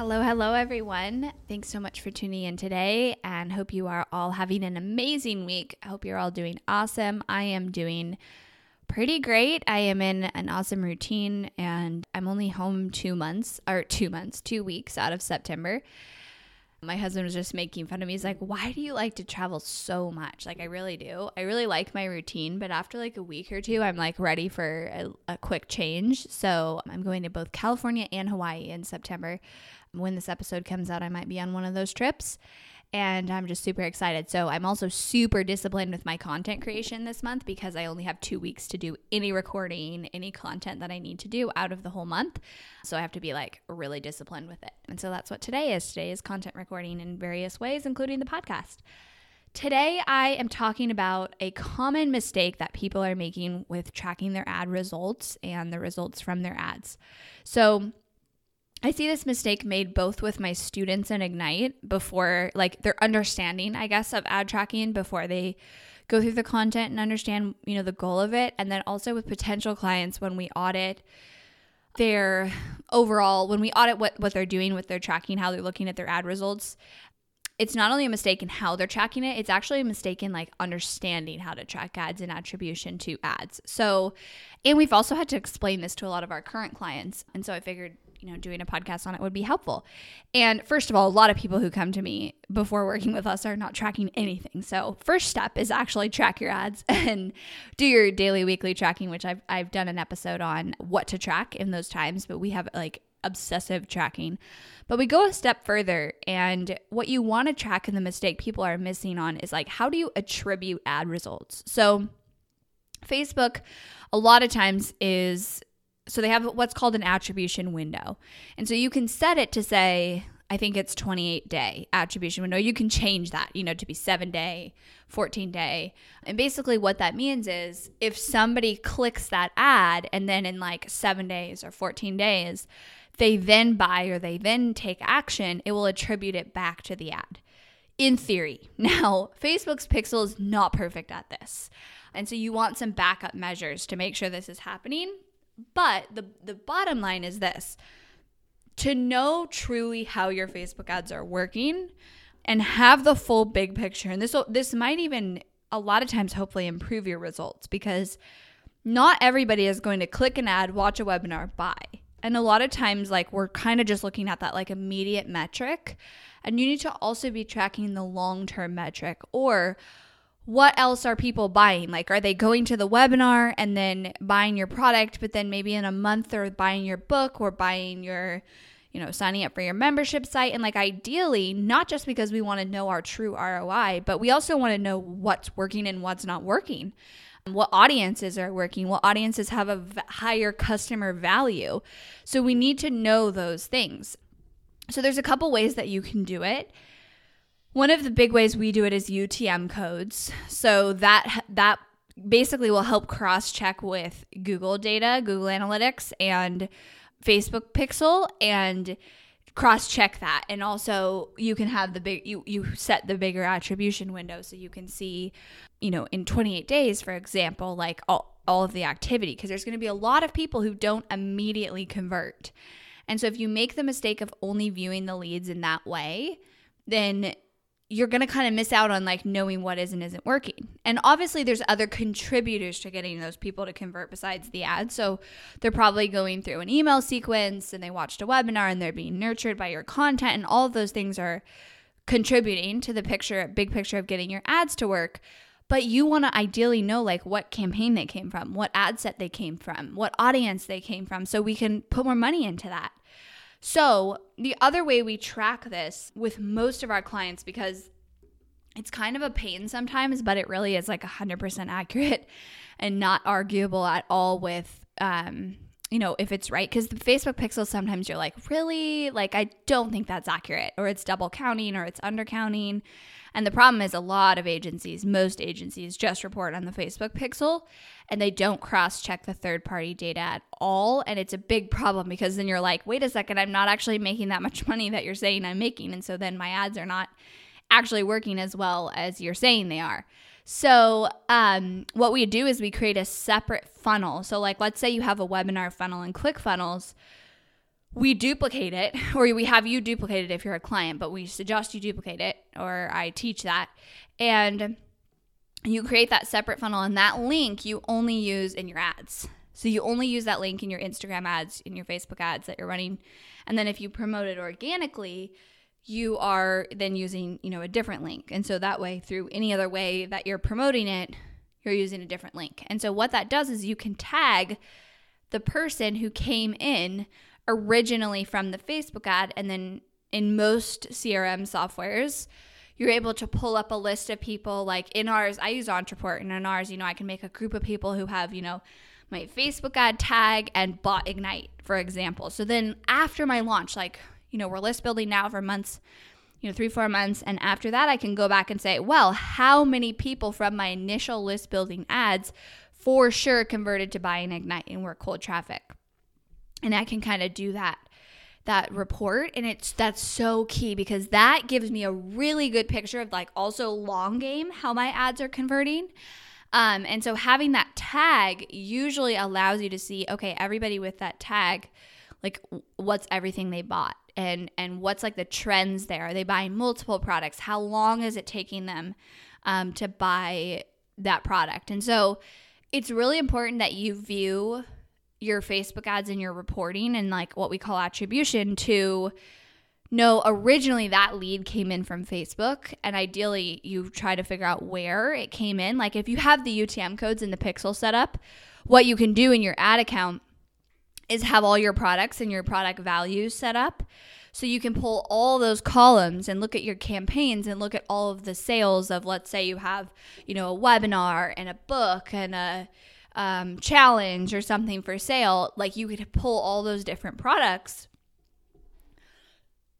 Hello, hello, everyone. Thanks so much for tuning in today and hope you are all having an amazing week. I hope you're all doing awesome. I am doing pretty great. I am in an awesome routine and I'm only home two months, or two months, two weeks out of September. My husband was just making fun of me. He's like, Why do you like to travel so much? Like, I really do. I really like my routine, but after like a week or two, I'm like ready for a, a quick change. So I'm going to both California and Hawaii in September when this episode comes out, I might be on one of those trips. And I'm just super excited. So, I'm also super disciplined with my content creation this month because I only have two weeks to do any recording, any content that I need to do out of the whole month. So, I have to be like really disciplined with it. And so, that's what today is. Today is content recording in various ways, including the podcast. Today, I am talking about a common mistake that people are making with tracking their ad results and the results from their ads. So, I see this mistake made both with my students in Ignite before, like their understanding, I guess, of ad tracking before they go through the content and understand, you know, the goal of it. And then also with potential clients when we audit their overall, when we audit what, what they're doing with their tracking, how they're looking at their ad results. It's not only a mistake in how they're tracking it, it's actually a mistake in like understanding how to track ads and attribution to ads. So, and we've also had to explain this to a lot of our current clients. And so I figured you know, doing a podcast on it would be helpful. And first of all, a lot of people who come to me before working with us are not tracking anything. So, first step is actually track your ads and do your daily, weekly tracking, which I've, I've done an episode on what to track in those times, but we have like obsessive tracking. But we go a step further, and what you want to track and the mistake people are missing on is like, how do you attribute ad results? So, Facebook, a lot of times, is so they have what's called an attribution window. And so you can set it to say, I think it's 28 day attribution window. You can change that, you know, to be seven day, 14 day. And basically, what that means is if somebody clicks that ad and then in like seven days or 14 days, they then buy or they then take action, it will attribute it back to the ad. In theory. Now, Facebook's pixel is not perfect at this. And so you want some backup measures to make sure this is happening. But the the bottom line is this. To know truly how your Facebook ads are working and have the full big picture. And this this might even a lot of times hopefully improve your results because not everybody is going to click an ad, watch a webinar, buy. And a lot of times like we're kind of just looking at that like immediate metric and you need to also be tracking the long-term metric or what else are people buying? Like, are they going to the webinar and then buying your product, but then maybe in a month they're buying your book or buying your, you know, signing up for your membership site? And like, ideally, not just because we want to know our true ROI, but we also want to know what's working and what's not working. What audiences are working? What audiences have a v- higher customer value? So we need to know those things. So there's a couple ways that you can do it. One of the big ways we do it is UTM codes. So that that basically will help cross check with Google data, Google Analytics and Facebook Pixel and cross check that and also you can have the big you you set the bigger attribution window so you can see you know in 28 days for example like all, all of the activity because there's going to be a lot of people who don't immediately convert and so if you make the mistake of only viewing the leads in that way then you're going to kind of miss out on like knowing what is and isn't working. And obviously there's other contributors to getting those people to convert besides the ad. So they're probably going through an email sequence and they watched a webinar and they're being nurtured by your content and all of those things are contributing to the picture, big picture of getting your ads to work. But you want to ideally know like what campaign they came from, what ad set they came from, what audience they came from so we can put more money into that. So, the other way we track this with most of our clients, because it's kind of a pain sometimes, but it really is like 100% accurate and not arguable at all with, um, you know, if it's right. Because the Facebook pixel, sometimes you're like, really? Like, I don't think that's accurate, or it's double counting, or it's undercounting. And the problem is, a lot of agencies, most agencies, just report on the Facebook pixel and they don't cross check the third party data at all. And it's a big problem because then you're like, wait a second, I'm not actually making that much money that you're saying I'm making. And so then my ads are not actually working as well as you're saying they are. So, um, what we do is we create a separate funnel. So, like, let's say you have a webinar funnel in ClickFunnels we duplicate it or we have you duplicate it if you're a client but we suggest you duplicate it or i teach that. And you create that separate funnel and that link you only use in your ads. So you only use that link in your instagram ads in your facebook ads that you're running. And then if you promote it organically you are then using you know a different link. And so that way through any other way that you're promoting it you're using a different link. And so what that does is you can tag the person who came in originally from the Facebook ad. And then in most CRM softwares, you're able to pull up a list of people like in ours, I use Ontraport, and in ours, you know, I can make a group of people who have, you know, my Facebook ad tag and bought Ignite, for example. So then after my launch, like, you know, we're list building now for months, you know, three, four months. And after that, I can go back and say, well, how many people from my initial list building ads for sure converted to buy buying Ignite and were cold traffic? and I can kind of do that that report and it's that's so key because that gives me a really good picture of like also long game how my ads are converting. Um, and so having that tag usually allows you to see okay everybody with that tag like what's everything they bought and and what's like the trends there? Are they buying multiple products? How long is it taking them um, to buy that product? And so it's really important that you view your Facebook ads and your reporting and like what we call attribution to know originally that lead came in from Facebook and ideally you try to figure out where it came in. Like if you have the UTM codes in the pixel setup, what you can do in your ad account is have all your products and your product values set up. So you can pull all those columns and look at your campaigns and look at all of the sales of let's say you have, you know, a webinar and a book and a um, challenge or something for sale, like you could pull all those different products.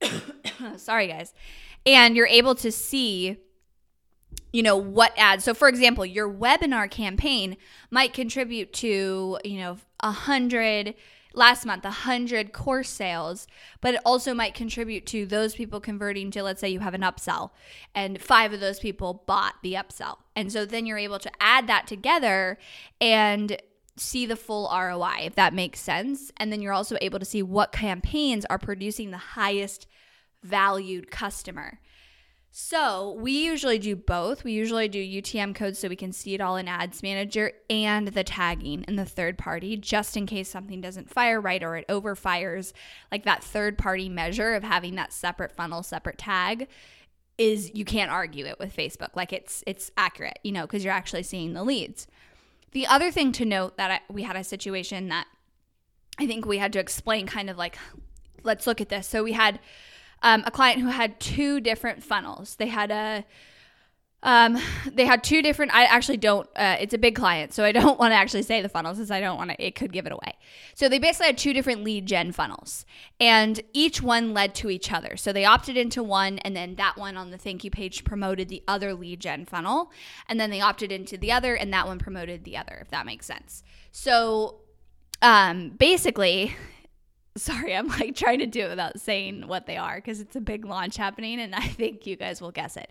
Sorry, guys. And you're able to see, you know, what ads. So, for example, your webinar campaign might contribute to, you know, a hundred last month 100 course sales but it also might contribute to those people converting to let's say you have an upsell and five of those people bought the upsell. And so then you're able to add that together and see the full ROI if that makes sense. And then you're also able to see what campaigns are producing the highest valued customer so we usually do both. We usually do UTM codes so we can see it all in Ads Manager and the tagging in the third party, just in case something doesn't fire right or it overfires. Like that third party measure of having that separate funnel, separate tag is you can't argue it with Facebook. Like it's it's accurate, you know, because you're actually seeing the leads. The other thing to note that I, we had a situation that I think we had to explain kind of like let's look at this. So we had um, a client who had two different funnels. They had a um, they had two different. I actually don't. Uh, it's a big client, so I don't want to actually say the funnels, because I don't want to. It could give it away. So they basically had two different lead gen funnels, and each one led to each other. So they opted into one, and then that one on the thank you page promoted the other lead gen funnel, and then they opted into the other, and that one promoted the other. If that makes sense. So um, basically, sorry, I'm like trying to do it without saying what they are because it's a big launch happening and I think you guys will guess it.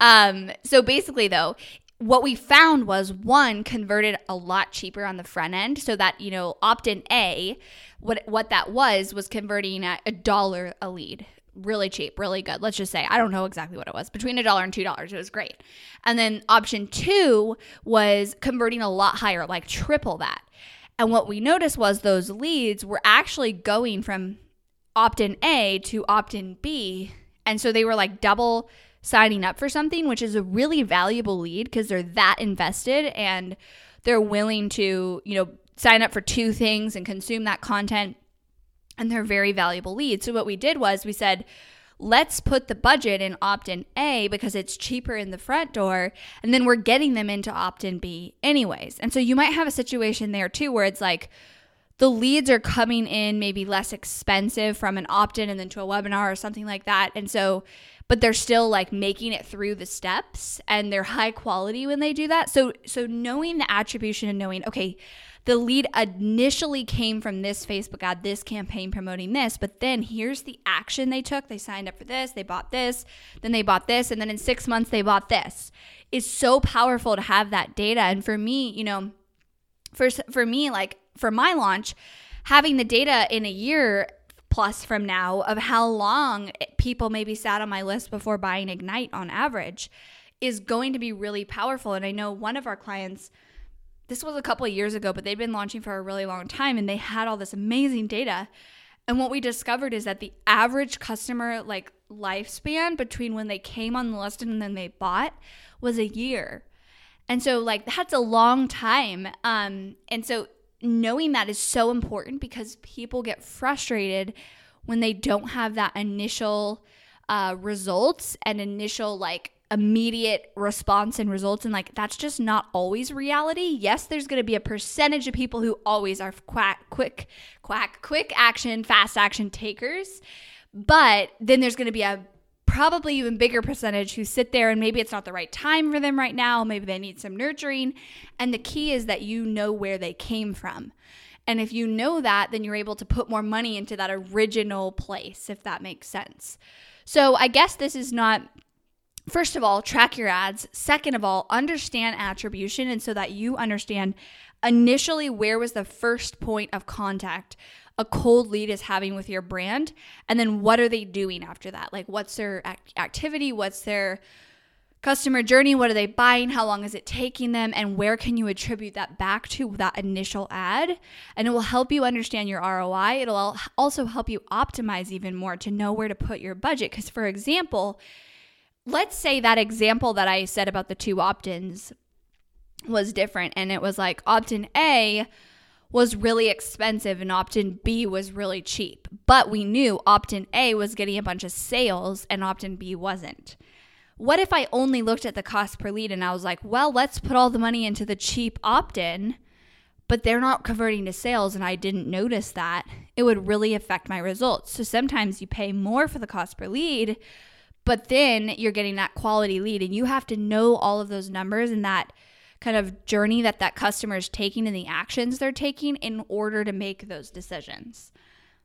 Um, so basically, though, what we found was one converted a lot cheaper on the front end so that you know opt-in a what what that was was converting at a dollar a lead really cheap, really good. Let's just say, I don't know exactly what it was, between a dollar and two dollars. It was great. And then option two was converting a lot higher, like triple that. And what we noticed was those leads were actually going from opt in A to opt in B. And so they were like double signing up for something, which is a really valuable lead because they're that invested and they're willing to, you know, sign up for two things and consume that content. And they're very valuable leads. So what we did was we said, let's put the budget in opt in A because it's cheaper in the front door. And then we're getting them into opt in B anyways. And so you might have a situation there too where it's like, the leads are coming in maybe less expensive from an opt in and then to a webinar or something like that. And so, but they're still like making it through the steps and they're high quality when they do that. So, so knowing the attribution and knowing, okay, the lead initially came from this Facebook ad, this campaign promoting this, but then here's the action they took. They signed up for this, they bought this, then they bought this, and then in six months they bought this. It's so powerful to have that data. And for me, you know, for for me, like for my launch, having the data in a year plus from now of how long people maybe sat on my list before buying Ignite on average is going to be really powerful. And I know one of our clients, this was a couple of years ago, but they've been launching for a really long time and they had all this amazing data. And what we discovered is that the average customer like lifespan between when they came on the list and then they bought was a year. And so like that's a long time. Um and so knowing that is so important because people get frustrated when they don't have that initial uh, results and initial like immediate response and results and like that's just not always reality yes there's going to be a percentage of people who always are quack quick quack quick action fast action takers but then there's going to be a probably even bigger percentage who sit there and maybe it's not the right time for them right now. Maybe they need some nurturing. And the key is that you know where they came from. And if you know that, then you're able to put more money into that original place, if that makes sense. So I guess this is not, first of all, track your ads. Second of all, understand attribution. And so that you understand initially where was the first point of contact a cold lead is having with your brand and then what are they doing after that? Like what's their act- activity? What's their customer journey? What are they buying? How long is it taking them? And where can you attribute that back to that initial ad? And it will help you understand your ROI it'll also help you optimize even more to know where to put your budget. Cuz for example let's say that example that I said about the two opt-ins was different and it was like opt-in A was really expensive and opt in B was really cheap. But we knew opt in A was getting a bunch of sales and opt in B wasn't. What if I only looked at the cost per lead and I was like, well, let's put all the money into the cheap opt in, but they're not converting to sales and I didn't notice that? It would really affect my results. So sometimes you pay more for the cost per lead, but then you're getting that quality lead and you have to know all of those numbers and that kind of journey that that customer is taking and the actions they're taking in order to make those decisions.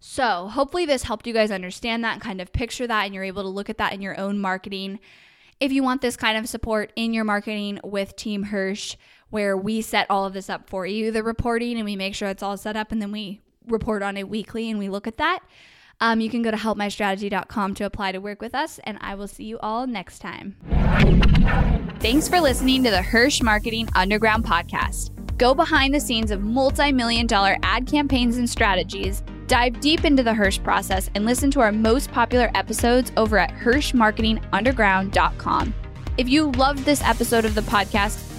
So, hopefully, this helped you guys understand that and kind of picture that, and you're able to look at that in your own marketing. If you want this kind of support in your marketing with Team Hirsch, where we set all of this up for you, the reporting, and we make sure it's all set up, and then we report on it weekly and we look at that. Um, you can go to helpmystrategy.com to apply to work with us, and I will see you all next time. Thanks for listening to the Hirsch Marketing Underground podcast. Go behind the scenes of multi million dollar ad campaigns and strategies, dive deep into the Hirsch process, and listen to our most popular episodes over at HirschMarketingUnderground.com. If you loved this episode of the podcast,